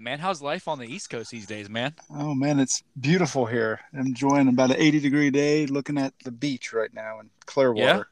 Man, how's life on the East Coast these days, man? Oh man, it's beautiful here. I'm Enjoying about an 80 degree day, looking at the beach right now in Clearwater.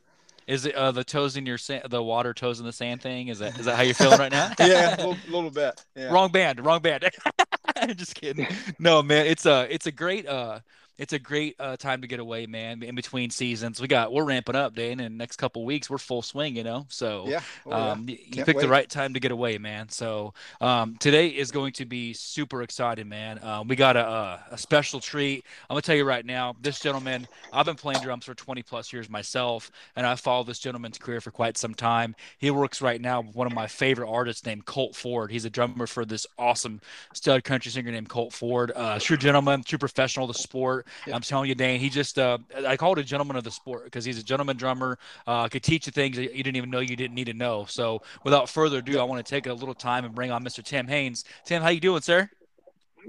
Yeah? Is it uh, the toes in your sand, the water toes in the sand thing? Is that is that how you're feeling right now? yeah, a little, little bit. Yeah. Wrong band, wrong band. Just kidding. No, man, it's a it's a great uh it's a great uh, time to get away, man. In between seasons, we got we're ramping up, Dane. And next couple weeks, we're full swing, you know. So yeah, oh, um, yeah. you picked the right time to get away, man. So um, today is going to be super exciting, man. Um, we got a, a, special treat. I'm gonna tell you right now, this gentleman. I've been playing drums for 20 plus years myself, and I followed this gentleman's career for quite some time. He works right now with one of my favorite artists named Colt Ford. He's a drummer for this awesome stud country singer named Colt Ford. Uh, true gentleman, true professional the sport. Yeah. I'm telling you, Dane, he just, uh, I call it a gentleman of the sport because he's a gentleman drummer, uh, could teach you things that you didn't even know you didn't need to know. So without further ado, I want to take a little time and bring on Mr. Tim Haines. Tim, how you doing, sir?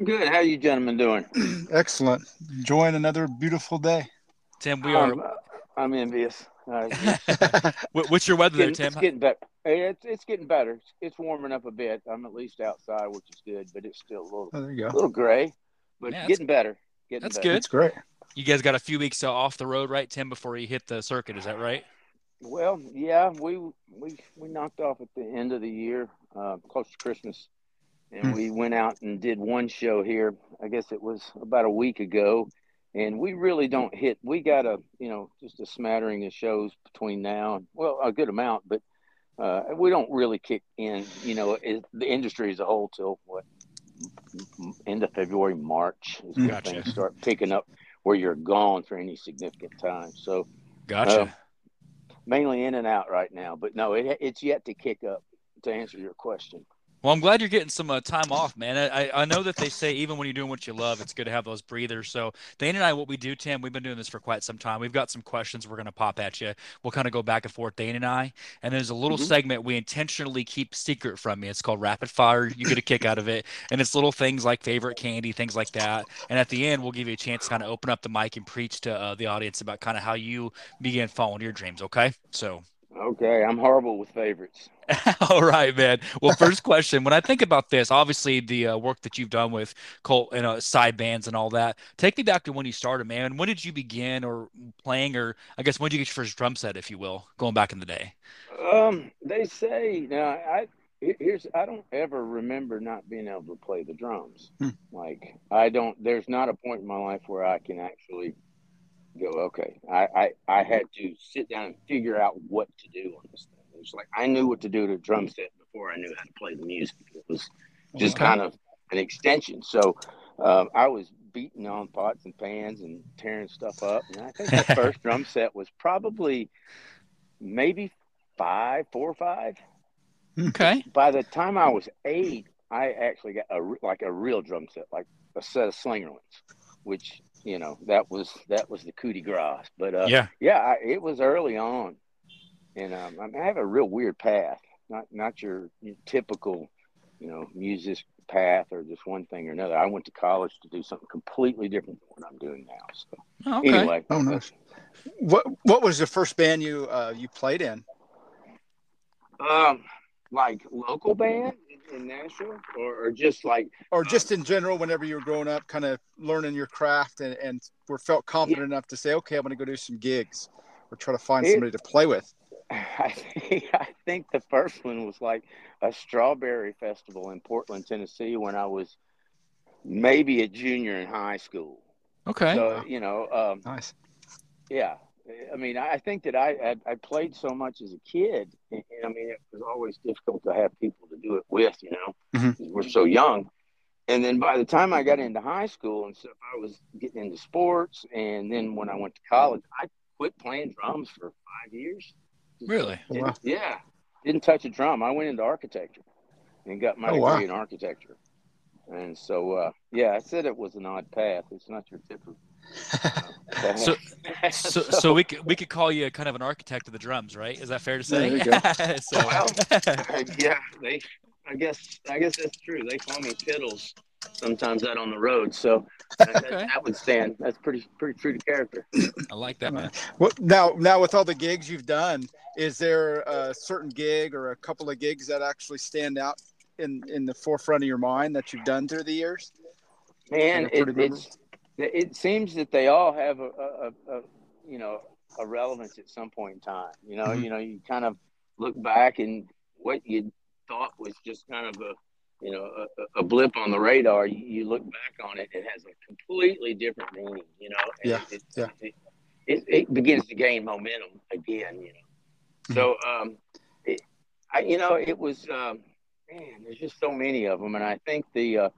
Good. How you gentlemen doing? Excellent. Enjoying another beautiful day. Tim, we are. I'm envious. Uh, What's your weather getting, there, Tim? It's getting better. It's, it's getting better. It's, it's, warming up a bit. I'm at least outside, which is good, but it's still a little, oh, there you go. a little gray, but yeah, getting better. Getting that's better. good. That's great. You guys got a few weeks off the road, right, Tim, before you hit the circuit? Is that right? Well, yeah, we we we knocked off at the end of the year, uh, close to Christmas, and hmm. we went out and did one show here. I guess it was about a week ago, and we really don't hit. We got a you know just a smattering of shows between now and well a good amount, but uh, we don't really kick in. You know, it, the industry as a whole till what end of February, March is when gotcha. things start picking up where you're gone for any significant time. So, gotcha. Uh, mainly in and out right now, but no, it, it's yet to kick up. To answer your question. Well, I'm glad you're getting some uh, time off, man. I, I know that they say even when you're doing what you love, it's good to have those breathers. So, Dane and I, what we do, Tim, we've been doing this for quite some time. We've got some questions we're going to pop at you. We'll kind of go back and forth, Dane and I. And there's a little mm-hmm. segment we intentionally keep secret from you. It's called Rapid Fire. You get a kick out of it. And it's little things like favorite candy, things like that. And at the end, we'll give you a chance to kind of open up the mic and preach to uh, the audience about kind of how you began following your dreams. Okay. So, Okay, I'm horrible with favorites. All right, man. Well, first question: When I think about this, obviously the uh, work that you've done with Colt and uh, side bands and all that, take me back to when you started, man. When did you begin or playing, or I guess when did you get your first drum set, if you will, going back in the day? Um, they say now I here's I don't ever remember not being able to play the drums. Hmm. Like I don't. There's not a point in my life where I can actually go, okay, I, I, I had to sit down and figure out what to do on this thing. It's like I knew what to do to drum set before I knew how to play the music. It was just okay. kind of an extension. So um, I was beating on pots and pans and tearing stuff up. And I think the first drum set was probably maybe five, four or five. Okay. By the time I was eight, I actually got a like a real drum set, like a set of Slingerlands, which you know that was that was the coup de grace. But uh, yeah, yeah, I, it was early on, and um, I, mean, I have a real weird path, not not your, your typical, you know, music path or just one thing or another. I went to college to do something completely different than what I'm doing now. So oh, okay. anyway, oh nice. What what was the first band you uh, you played in? Um, like local band in Nashville, or, or just like, or just in general, whenever you were growing up, kind of learning your craft and and were felt confident yeah. enough to say, okay, I'm going to go do some gigs, or try to find it, somebody to play with. I think, I think the first one was like a strawberry festival in Portland, Tennessee, when I was maybe a junior in high school. Okay. So you know, um, nice. Yeah, I mean, I think that I, I, I played so much as a kid. And, and, I mean, it was always difficult to have people to do it with, you know, mm-hmm. we're so young. And then by the time I got into high school and stuff, I was getting into sports. And then when I went to college, I quit playing drums for five years. Really? Oh, wow. Yeah. Didn't touch a drum. I went into architecture and got my oh, degree wow. in architecture. And so, uh, yeah, I said it was an odd path. It's not your typical so, so, so we could we could call you kind of an architect of the drums, right? Is that fair to say? so, well, yeah, they. I guess I guess that's true. They call me Piddles. sometimes out on the road. So uh, that, okay. that, that, would stand. That's pretty pretty true to character. I like that man. Well, now now with all the gigs you've done, is there a certain gig or a couple of gigs that actually stand out in in the forefront of your mind that you've done through the years? Man, it, it's it seems that they all have a, a, a, you know a relevance at some point in time. You know, mm-hmm. you know, you kind of look back and what you thought was just kind of a you know a, a blip on the radar. You, you, look back on it, it has a completely different meaning. You know, yeah, it, yeah. It, it, it, begins to gain momentum again. You know, mm-hmm. so um, it, I you know it was um, man. There's just so many of them, and I think the uh,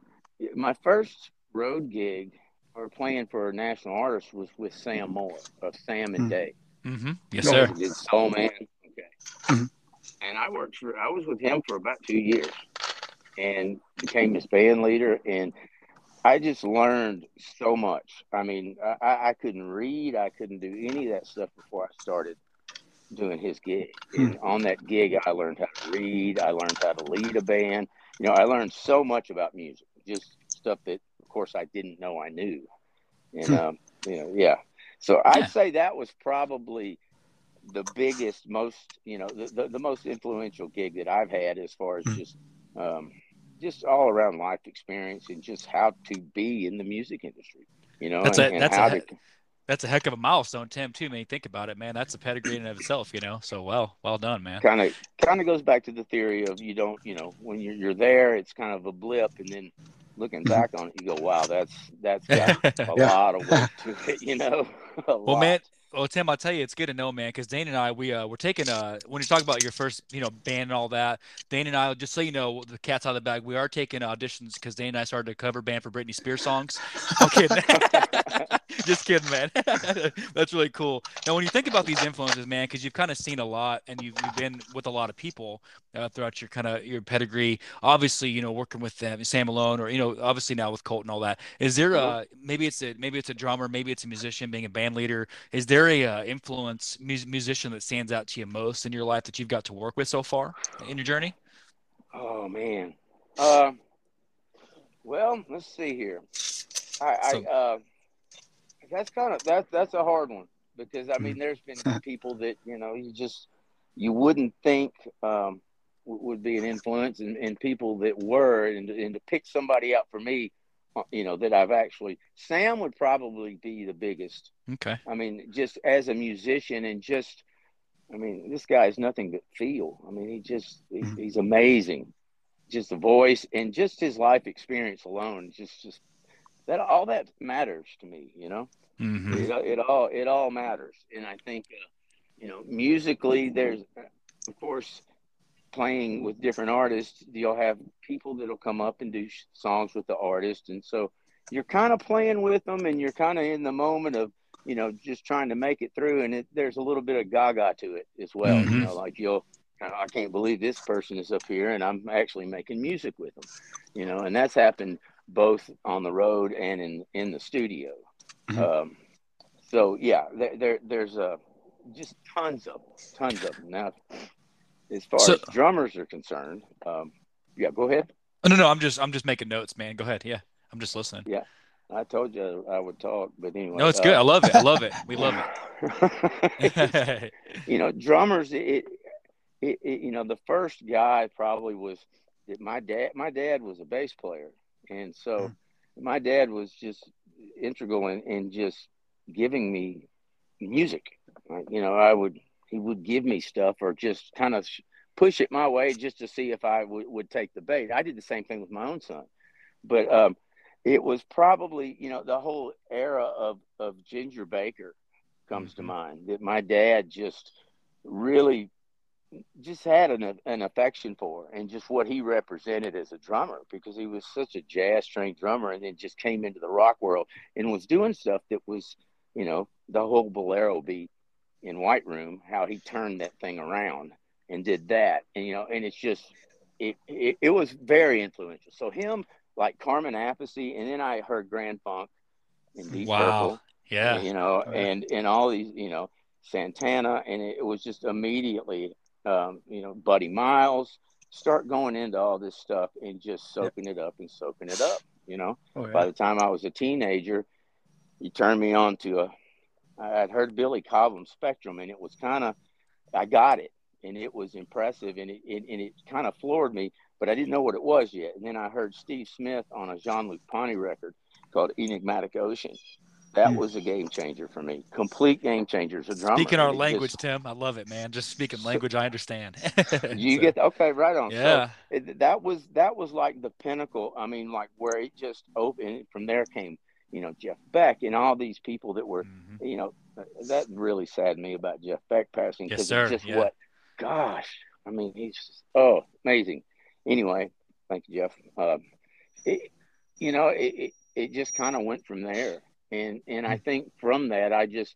my first road gig or playing for a national artist was with Sam Moore of Sam and mm-hmm. Dave. Mm-hmm. Yes, sir. Did Soul Man. Okay. Mm-hmm. And I worked for, I was with him for about two years and became his band leader. And I just learned so much. I mean, I, I couldn't read, I couldn't do any of that stuff before I started doing his gig. Hmm. And on that gig, I learned how to read, I learned how to lead a band. You know, I learned so much about music, just stuff that course, I didn't know I knew. And, hmm. um, you know, yeah. So I'd say that was probably the biggest, most, you know, the, the, the, most influential gig that I've had as far as hmm. just, um, just all around life experience and just how to be in the music industry, you know, that's and, a, that's a, to, that's a heck of a milestone, Tim, too, man. Think about it, man. That's a pedigree in of itself, you know. So well, well done, man. Kind of kind of goes back to the theory of you don't, you know, when you're you're there, it's kind of a blip and then looking back on it, you go, wow, that's that's got a yeah. lot of work to it, you know. well, lot. man, well, Tim, I'll tell you, it's good to know, man, because Dane and I, we uh, we're taking uh, when you talk about your first, you know, band and all that. Dane and I, just so you know, the cat's out of the bag. We are taking auditions because Dane and I started a cover band for Britney Spears songs. Okay, just kidding, man. That's really cool. Now, when you think about these influences, man, because you've kind of seen a lot and you've, you've been with a lot of people uh, throughout your kind of your pedigree. Obviously, you know, working with Sam Malone, or you know, obviously now with Colt and all that. Is there a maybe it's a maybe it's a drummer, maybe it's a musician, being a band leader. Is there there a uh, influence mu- musician that stands out to you most in your life that you've got to work with so far in your journey? Oh man, uh, well, let's see here. I, so, I uh, that's kind of that's that's a hard one because I mean, hmm. there's been people that you know you just you wouldn't think um, would be an influence, and, and people that were, and, and to pick somebody out for me you know that I've actually Sam would probably be the biggest. Okay. I mean, just as a musician and just I mean, this guy is nothing but feel. I mean, he just mm-hmm. he's amazing. Just the voice and just his life experience alone just just that all that matters to me, you know. Mm-hmm. It, it, all it all matters. And I think uh, you know, musically there's of course playing with different artists, you'll have people that'll come up and do songs with the artist, and so you're kind of playing with them, and you're kind of in the moment of you know just trying to make it through, and it, there's a little bit of gaga to it as well. Mm-hmm. You know, like you'll I can't believe this person is up here, and I'm actually making music with them. You know, and that's happened both on the road and in in the studio. Mm-hmm. Um, so yeah, there, there there's a uh, just tons of tons of them now as far so, as drummers are concerned, um, yeah, go ahead. Oh, no, no, I'm just I'm just making notes, man. Go ahead. Yeah, I'm just listening. Yeah, I told you I would talk, but anyway. No, it's uh, good. I love it. I love it. We love it. you know, drummers. It, it, it, you know, the first guy probably was my dad. My dad was a bass player, and so mm. my dad was just integral in, in just giving me music. You know, I would he would give me stuff or just kind of push it my way just to see if I w- would take the bait. I did the same thing with my own son, but um, it was probably you know the whole era of of Ginger Baker comes mm-hmm. to mind that my dad just really just had an, an affection for and just what he represented as a drummer because he was such a jazz trained drummer and then just came into the rock world and was doing stuff that was you know the whole bolero beat in White Room, how he turned that thing around and did that. And, you know, and it's just, it, it, it was very influential. So him, like Carmine Appice, and then I heard Grand Funk in Deep wow. Purple. Yeah. You know, and, and all these, you know, Santana. And it, was just immediately, um, you know, Buddy Miles, start going into all this stuff and just soaking it up and soaking it up. You know, oh, yeah. by the time I was a teenager, he turned me on to a. I had heard Billy Cobham Spectrum, and it was kind of, I got it, and it was impressive, and it, it and it kind of floored me, but I didn't know what it was yet. And then I heard Steve Smith on a Jean Luc Ponty record called Enigmatic Ocean, that mm. was a game changer for me. Complete game changer as a drummer. Speaking our language, just, Tim, I love it, man. Just speaking language, I understand. you so, get okay, right on. Yeah, so it, that was that was like the pinnacle. I mean, like where it just opened. From there came, you know, Jeff Beck and all these people that were, mm-hmm. you know, that really saddened me about Jeff Beck passing because yes, it's just yeah. what, gosh, I mean, he's just, oh amazing. Anyway, thank you, Jeff. Uh, it, you know, it, it, it just kind of went from there and and I hmm. think from that I just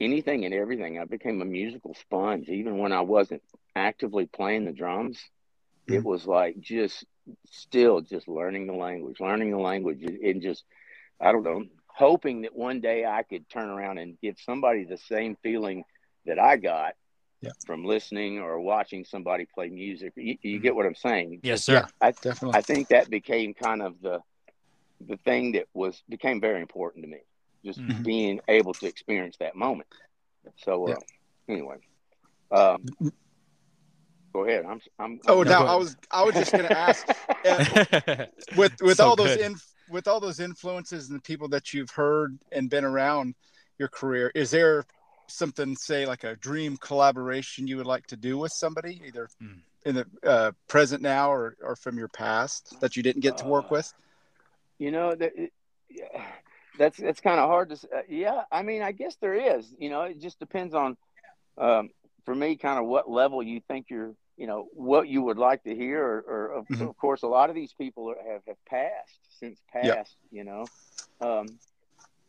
anything and everything I became a musical sponge even when I wasn't actively playing the drums mm-hmm. it was like just still just learning the language learning the language and just I don't know hoping that one day I could turn around and give somebody the same feeling that I got yeah. from listening or watching somebody play music. You, you, get what I'm saying? Yes, sir. I, Definitely. I think that became kind of the the thing that was became very important to me, just mm-hmm. being able to experience that moment. So uh, yeah. anyway, um, go ahead. I'm. I'm oh, now I was I was just going to ask uh, with with so all those in, with all those influences and the people that you've heard and been around your career. Is there something, say, like a dream collaboration you would like to do with somebody, either mm. in the uh, present now or or from your past that you didn't get to work uh, with? You know that yeah, that's that's kind of hard to. Uh, yeah, I mean, I guess there is. You know, it just depends on, um, for me, kind of what level you think you're. You know what you would like to hear, or, or of, mm-hmm. of, course, a lot of these people have have passed since passed. Yep. You know, um,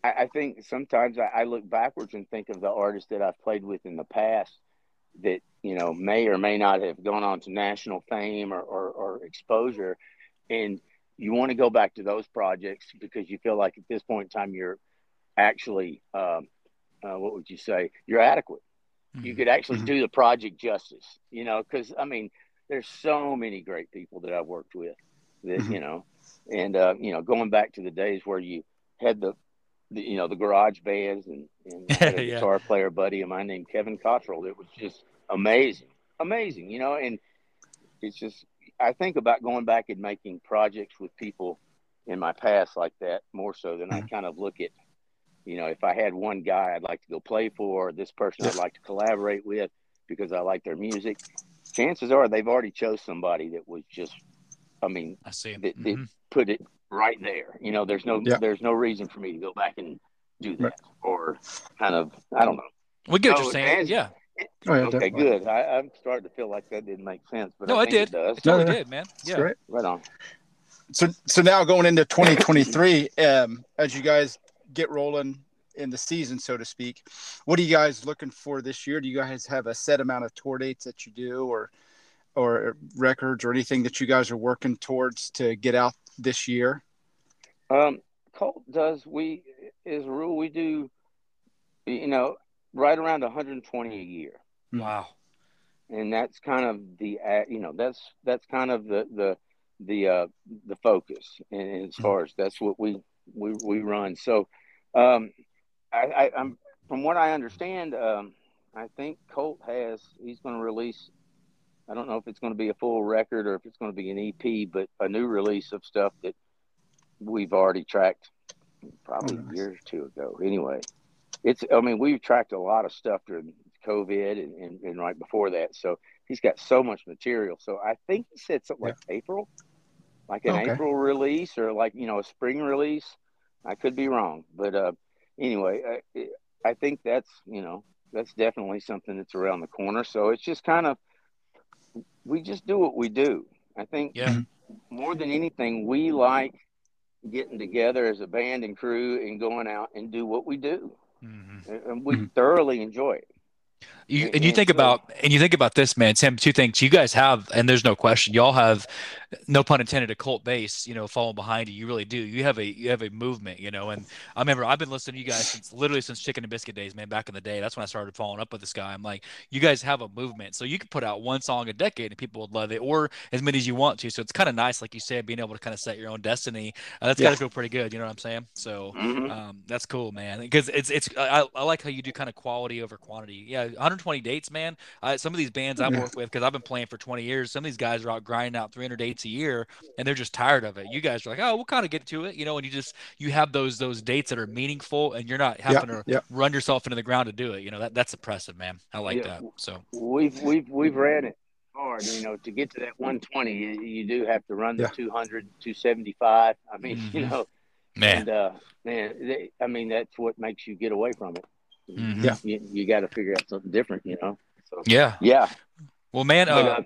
I, I, think sometimes I, I look backwards and think of the artists that I've played with in the past that you know may or may not have gone on to national fame or, or, or exposure, and you want to go back to those projects because you feel like at this point in time you're actually um, uh, what would you say you're adequate mm-hmm. you could actually mm-hmm. do the project justice you know because i mean there's so many great people that i've worked with that mm-hmm. you know and uh, you know going back to the days where you had the, the you know the garage bands and, and a yeah. guitar player buddy of mine named kevin cottrell it was just amazing amazing you know and it's just I think about going back and making projects with people in my past like that more so than mm-hmm. I kind of look at, you know, if I had one guy I'd like to go play for, this person I'd like to collaborate with because I like their music. Chances are they've already chose somebody that was just, I mean, I see that, mm-hmm. that put it right there. You know, there's no, yeah. there's no reason for me to go back and do that right. or kind of, I don't know. We get what you're saying. yeah. Oh, yeah, okay, definitely. good. I, am starting to feel like that didn't make sense, but no, it did. It, does. it totally did, man. Yeah, right. right on. So, so now going into 2023, um, as you guys get rolling in the season, so to speak, what are you guys looking for this year? Do you guys have a set amount of tour dates that you do, or or records, or anything that you guys are working towards to get out this year? Um, Colt does. We, as a rule, we do. You know, right around 120 a year. Wow. And that's kind of the you know that's that's kind of the the the uh, the focus and as far as that's what we we, we run. So um, I, I, am from what I understand, um, I think Colt has he's going to release. I don't know if it's going to be a full record or if it's going to be an EP, but a new release of stuff that we've already tracked probably oh, nice. a year or two ago. Anyway, it's I mean we've tracked a lot of stuff during COVID and, and, and, right before that. So he's got so much material. So I think he said something yeah. like April, like an okay. April release or like you know a spring release. I could be wrong, but uh, anyway, I, I think that's you know that's definitely something that's around the corner. So it's just kind of we just do what we do. I think yeah. Mm-hmm. more than anything, we like getting together as a band and crew and going out and do what we do mm-hmm. and we mm-hmm. thoroughly enjoy it. You, and you think about and you think about this, man, Tim. Two things you guys have, and there's no question, y'all have, no pun intended, a cult base. You know, following behind you. You really do. You have a you have a movement. You know, and I remember I've been listening to you guys since literally since Chicken and Biscuit days, man. Back in the day, that's when I started following up with this guy. I'm like, you guys have a movement, so you can put out one song a decade and people would love it, or as many as you want to. So it's kind of nice, like you said, being able to kind of set your own destiny. Uh, that's yeah. got to feel pretty good. You know what I'm saying? So mm-hmm. um, that's cool, man. Because it's it's I, I like how you do kind of quality over quantity. Yeah, 120 dates, man. I, some of these bands I work with, because I've been playing for 20 years, some of these guys are out grinding out 300 dates a year, and they're just tired of it. You guys are like, oh, we'll kind of get to it, you know, and you just you have those those dates that are meaningful, and you're not having to run yourself into the ground to do it. You know, that that's impressive, man. I like yeah. that. So we've we've we've ran it hard. You know, to get to that 120, you, you do have to run the yeah. 200, 275. I mean, mm-hmm. you know, man, and, uh, man, they, I mean, that's what makes you get away from it. Mm-hmm. Yeah, you, you got to figure out something different. You know. So, yeah. Yeah. Well, man, but, uh, uh,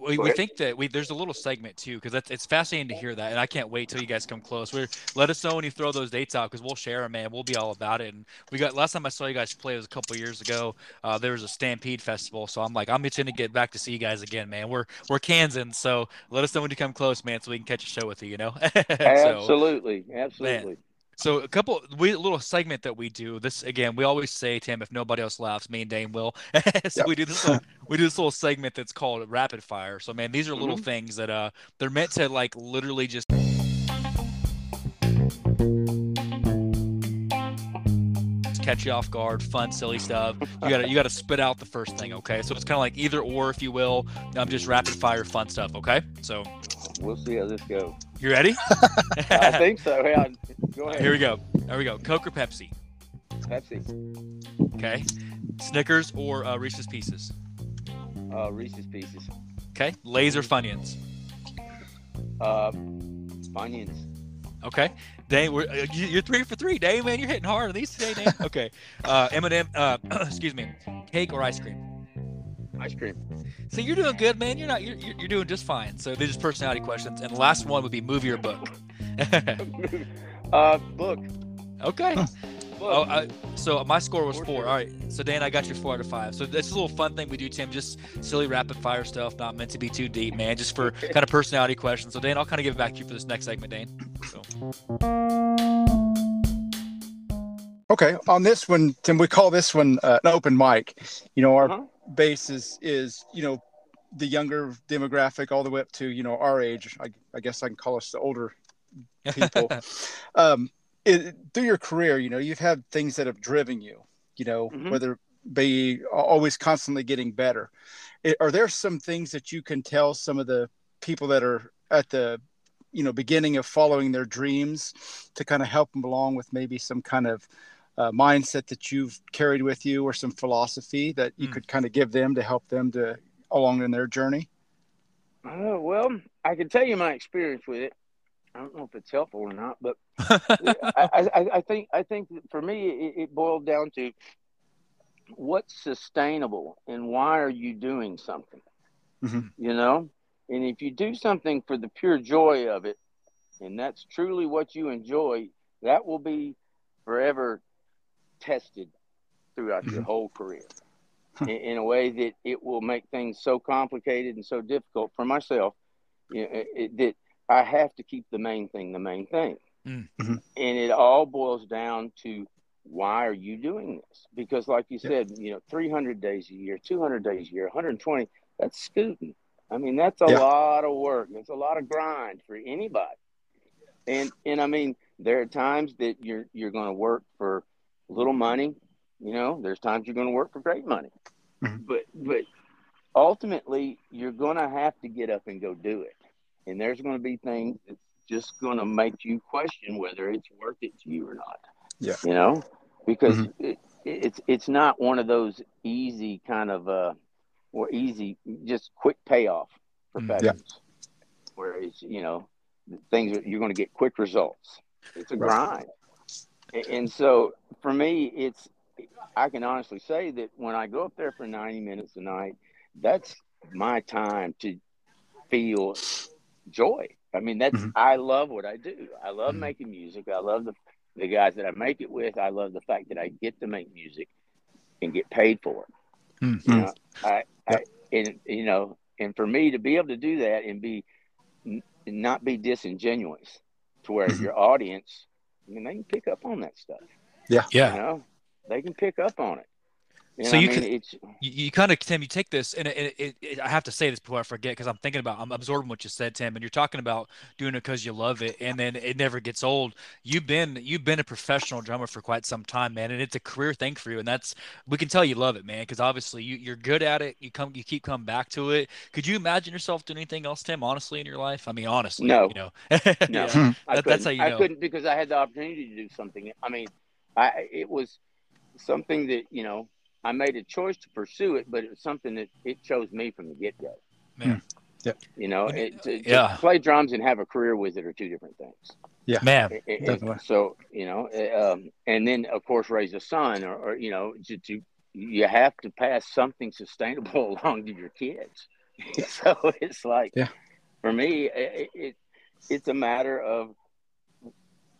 we, we think that we there's a little segment too because that's it's fascinating to hear that, and I can't wait till you guys come close. We're let us know when you throw those dates out because we'll share them, man. We'll be all about it. And we got last time I saw you guys play was a couple years ago. Uh, there was a Stampede festival, so I'm like I'm itching to get back to see you guys again, man. We're we're Kansans, so let us know when you come close, man, so we can catch a show with you. You know. so, absolutely, absolutely. Man, so a couple we a little segment that we do. This again, we always say, Tim, if nobody else laughs, me and Dane will. so yep. we do this little, we do this little segment that's called rapid fire. So man, these are little mm-hmm. things that uh they're meant to like literally just catch you off guard, fun, silly stuff. You gotta you gotta spit out the first thing, okay? So it's kind of like either or, if you will. I'm just rapid fire, fun stuff, okay? So we'll see how this goes. You ready? I think so. Yeah. Go ahead. Here we go. There we go. Coke or Pepsi? Pepsi. Okay. Snickers or uh, Reese's Pieces? Uh, Reese's Pieces. Okay. Laser Funyuns? Uh, Funyuns. Okay. Dane, we're, uh, you're three for three. Dane, man, you're hitting hard on these today, Dane. Okay. Uh, M&M, uh, excuse me, cake or ice cream? Ice cream. So you're doing good, man. You're not. You're, you're doing just fine. So these are personality questions, and the last one would be movie or book. uh, book. Okay. Book. Oh, uh, so my score was four. All right. So Dan, I got you four out of five. So this is a little fun thing we do, Tim. Just silly rapid fire stuff, not meant to be too deep, man. Just for kind of personality questions. So Dan, I'll kind of give it back to you for this next segment, Dan. So. Okay, on this one, Tim, we call this one uh, an open mic. You know, our uh-huh. base is is you know the younger demographic all the way up to you know our age. I, I guess I can call us the older people. um, it, through your career, you know, you've had things that have driven you. You know, mm-hmm. whether be always constantly getting better. It, are there some things that you can tell some of the people that are at the you know beginning of following their dreams to kind of help them along with maybe some kind of uh, mindset that you've carried with you or some philosophy that you mm. could kind of give them to help them to along in their journey? Uh, well, I can tell you my experience with it. I don't know if it's helpful or not, but I, I, I, think I think for me it, it boiled down to what's sustainable and why are you doing something? Mm-hmm. You know, and if you do something for the pure joy of it, and that's truly what you enjoy, that will be forever tested throughout mm-hmm. your whole career in, in, a way that it will make things so complicated and so difficult for myself you know, it, that I have to keep the main thing the main thing. Mm-hmm. And it all boils down to why are you doing this? Because, like you said, you know, 300 days a year, 200 days a year, 120, that's scooting. I mean, that's a yeah. lot of work. It's a lot of grind for anybody. And and I mean, there are times that you're you're going to work for little money. You know, there's times you're going to work for great money, mm-hmm. but but ultimately you're going to have to get up and go do it. And there's going to be things that's just going to make you question whether it's worth it to you or not. Yeah, you know, because mm-hmm. it, it's it's not one of those easy kind of uh or easy just quick payoff professions yeah. where it's you know things you're going to get quick results. It's a right. grind. And so for me, it's, I can honestly say that when I go up there for 90 minutes a night, that's my time to feel joy. I mean, that's, mm-hmm. I love what I do. I love mm-hmm. making music. I love the, the guys that I make it with. I love the fact that I get to make music and get paid for it. Mm-hmm. You know, I, I, and you know, and for me to be able to do that and be not be disingenuous to where mm-hmm. your audience, I mean, they can pick up on that stuff. Yeah, yeah. You know, they can pick up on it. You so you I mean? can you, you, kind of Tim, you take this, and it, it, it, I have to say this before I forget because I'm thinking about I'm absorbing what you said, Tim, and you're talking about doing it because you love it, and then it never gets old. You've been you've been a professional drummer for quite some time, man, and it's a career thing for you, and that's we can tell you love it, man, because obviously you, you're good at it. You come you keep coming back to it. Could you imagine yourself doing anything else, Tim? Honestly, in your life, I mean, honestly, no, you know, no, yeah. Hmm. that, that's how you know. I couldn't because I had the opportunity to do something. I mean, I it was something that you know I made a choice to pursue it, but it was something that it chose me from the get go. Man, hmm. yeah, you know, it, to, yeah. Play drums and have a career with it are two different things. Yeah, man, it, it, so you know, um, and then of course raise a son, or, or you know, to, to, you have to pass something sustainable along to your kids. so it's like, yeah. for me, it, it's a matter of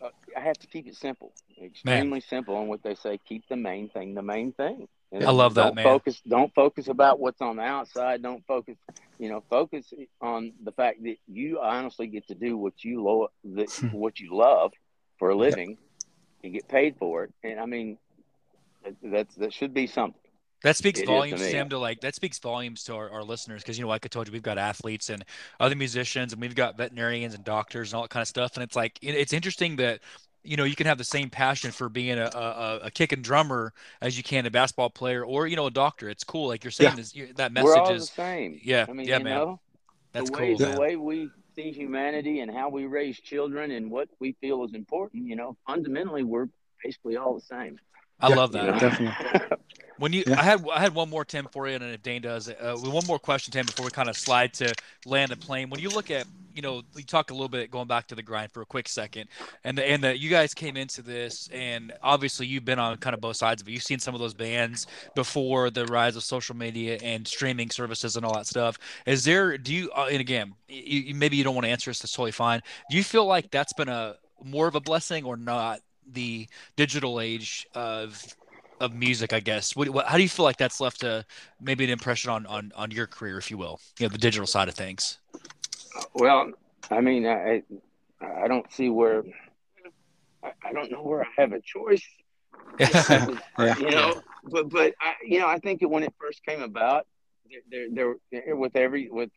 uh, I have to keep it simple, extremely man. simple. And what they say, keep the main thing the main thing. And I love that, don't man. Focus. Don't focus about what's on the outside. Don't focus. You know, focus on the fact that you honestly get to do what you lo- that, hmm. what you love for a living, yeah. and get paid for it. And I mean, that's that should be something. That speaks it volumes, to Sam, to like that speaks volumes to our, our listeners because you know, like I told you, we've got athletes and other musicians, and we've got veterinarians and doctors and all that kind of stuff. And it's like it's interesting that you know you can have the same passion for being a, a, a kicking drummer as you can a basketball player or you know a doctor it's cool like you're saying yeah. is that message We're all is the same yeah I mean, yeah man know, that's the way, cool the way we see humanity and how we raise children and what we feel is important you know fundamentally we're basically all the same I yeah, love that. You know? Definitely. When you, yeah. I had, I had one more Tim for you, and if Dane does, uh, one more question, Tim, before we kind of slide to land a plane. When you look at, you know, we talk a little bit going back to the grind for a quick second, and the, and the, you guys came into this, and obviously you've been on kind of both sides of it. You've seen some of those bands before the rise of social media and streaming services and all that stuff. Is there, do you, uh, and again, you, maybe you don't want to answer this, that's totally fine. Do you feel like that's been a more of a blessing or not? the digital age of of music, I guess. What, what, how do you feel like that's left a maybe an impression on on on your career, if you will, you know, the digital side of things? Well, I mean, I I don't see where I, I don't know where I have a choice. yeah. You know, but but I, you know, I think when it first came about, there there, there with every with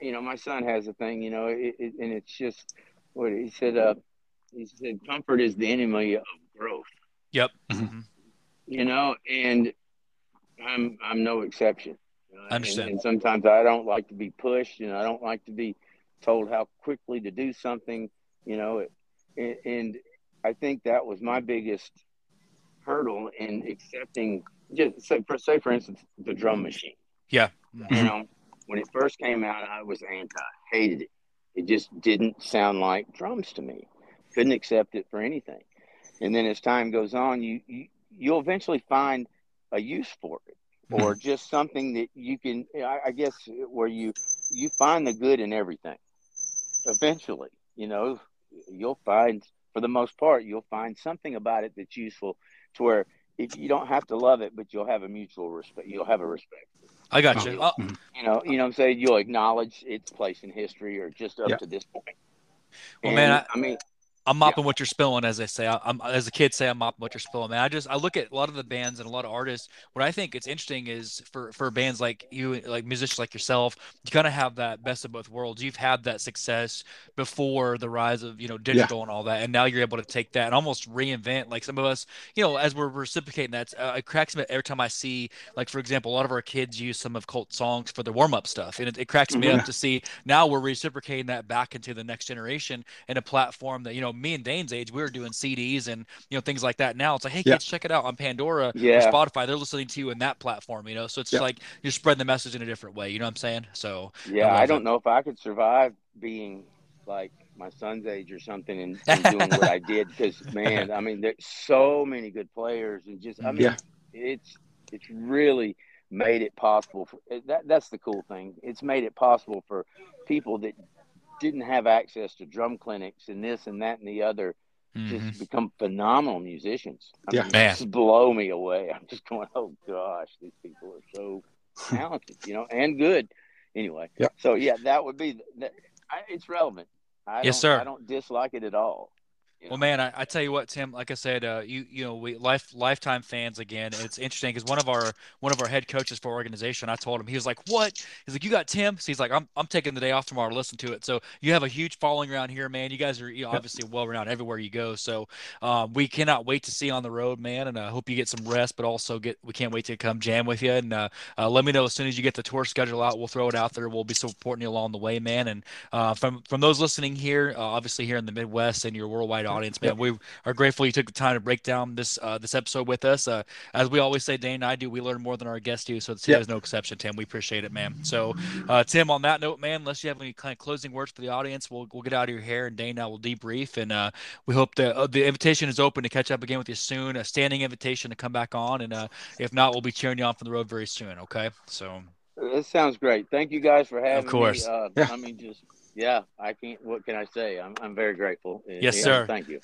you know, my son has a thing, you know, it, it, and it's just what he said. Uh, he said, "Comfort is the enemy of growth." Yep. Mm-hmm. You know, and I'm I'm no exception. I understand. And, and, sometimes I don't like to be pushed, and I don't like to be told how quickly to do something. You know, and, and I think that was my biggest hurdle in accepting. Just say for say for instance, the drum machine. Yeah. Mm-hmm. You know, when it first came out, I was anti, hated it. It just didn't sound like drums to me couldn't accept it for anything. And then as time goes on, you, you you'll eventually find a use for it, mm-hmm. or just something that you can. I, I guess where you you find the good in everything. Eventually, you know, you'll find for the most part you'll find something about it that's useful to where if you don't have to love it, but you'll have a mutual respect. You'll have a respect. I got you. Oh. You know, you know, I'm saying you'll acknowledge its place in history, or just up to this point. Well, and, man, I, I mean, I'm mopping yeah. what you're spilling, as they say. I, am as a kid say, I'm mopping what you're spilling. Man, I just I look at a lot of the bands and a lot of artists. What I think it's interesting is for for bands like you, like musicians like yourself, you kind of have that best of both worlds. You've had that success before the rise of you know digital yeah. and all that, and now you're able to take that and almost reinvent. Like some of us, you know, as we're reciprocating that, uh, it cracks me every time I see, like for example, a lot of our kids use some of Colt songs for their warm up stuff, and it, it cracks me mm-hmm. up to see now we're reciprocating that back into the next generation in a platform that you know me and Dane's age, we were doing CDs and you know things like that. Now it's like, hey, yeah. kids, check it out on Pandora yeah. or Spotify. They're listening to you in that platform, you know. So it's yeah. like you're spreading the message in a different way. You know what I'm saying? So yeah, I, I don't know if I could survive being like my son's age or something and, and doing what I did because man, I mean, there's so many good players and just I mean, yeah. it's it's really made it possible for that. That's the cool thing. It's made it possible for people that didn't have access to drum clinics and this and that and the other mm-hmm. just become phenomenal musicians. I yeah, mean, man, just blow me away. I'm just going, oh gosh, these people are so talented, you know, and good. Anyway, yeah. So yeah, that would be. That, I, it's relevant. I yes, sir. I don't dislike it at all. Well, man, I, I, tell you what, Tim. Like I said, uh, you you know, we life lifetime fans again. It's interesting because one of our one of our head coaches for organization, I told him he was like, "What?" He's like, "You got Tim." So he's like, "I'm I'm taking the day off tomorrow to listen to it." So you have a huge following around here, man. You guys are you know, obviously well renowned everywhere you go. So um, we cannot wait to see you on the road, man. And I uh, hope you get some rest, but also get we can't wait to come jam with you. And uh, uh, let me know as soon as you get the tour schedule out. We'll throw it out there. We'll be supporting you along the way, man. And uh, from from those listening here, uh, obviously here in the Midwest and your worldwide audience, man, we are grateful you took the time to break down this uh, this episode with us. Uh, as we always say, Dane and I do, we learn more than our guests do. So today yep. is no exception, Tim. We appreciate it, man. So, uh, Tim, on that note, man, unless you have any kind of closing words for the audience, we'll we'll get out of your hair, and Dane and I will debrief. And uh, we hope the uh, the invitation is open to catch up again with you soon. A standing invitation to come back on, and uh, if not, we'll be cheering you on from the road very soon. Okay, so. That sounds great. Thank you guys for having me. Of course. Me. Uh, yeah. I mean, just yeah, I can't. What can I say? I'm I'm very grateful. Yes, yeah, sir. Thank you.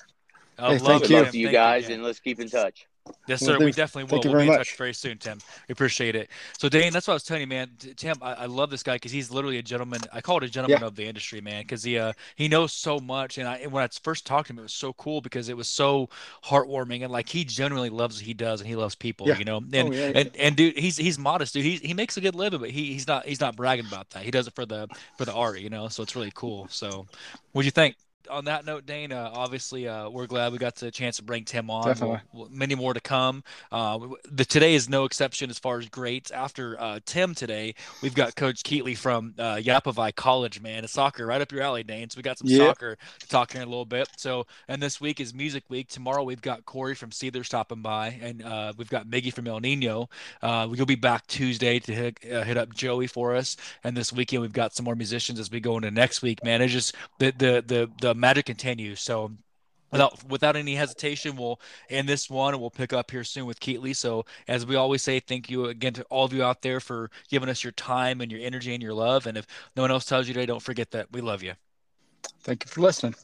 I hey, love, it, love to you guys, you, and let's keep in touch. Yes, sir. Well, we definitely will. We'll be in much. touch very soon, Tim. We appreciate it. So, Dane, that's what I was telling you, man. Tim, I, I love this guy because he's literally a gentleman. I call it a gentleman yeah. of the industry, man, because he uh, he knows so much. And, I, and when I first talked to him, it was so cool because it was so heartwarming and like he genuinely loves what he does and he loves people, yeah. you know. And, oh, yeah, and and dude, he's he's modest, dude. He he makes a good living, but he he's not he's not bragging about that. He does it for the for the art, you know. So it's really cool. So, what'd you think? On that note, Dane, uh, obviously uh, we're glad we got the chance to bring Tim on. Definitely. We'll, many more to come. Uh, the today is no exception as far as greats. After uh, Tim today, we've got Coach Keatley from uh, Yavapai College. Man, it's soccer right up your alley, Dane. So we got some yep. soccer to talk here in a little bit. So and this week is Music Week. Tomorrow we've got Corey from Seether stopping by, and uh, we've got Miggy from El Nino. we'll be back Tuesday to hit, hit up Joey for us, and this weekend we've got some more musicians as we go into next week. Man, it's just the the the the magic continues. So without without any hesitation, we'll end this one and we'll pick up here soon with Keatley. So as we always say, thank you again to all of you out there for giving us your time and your energy and your love. And if no one else tells you today, don't forget that we love you. Thank you for listening.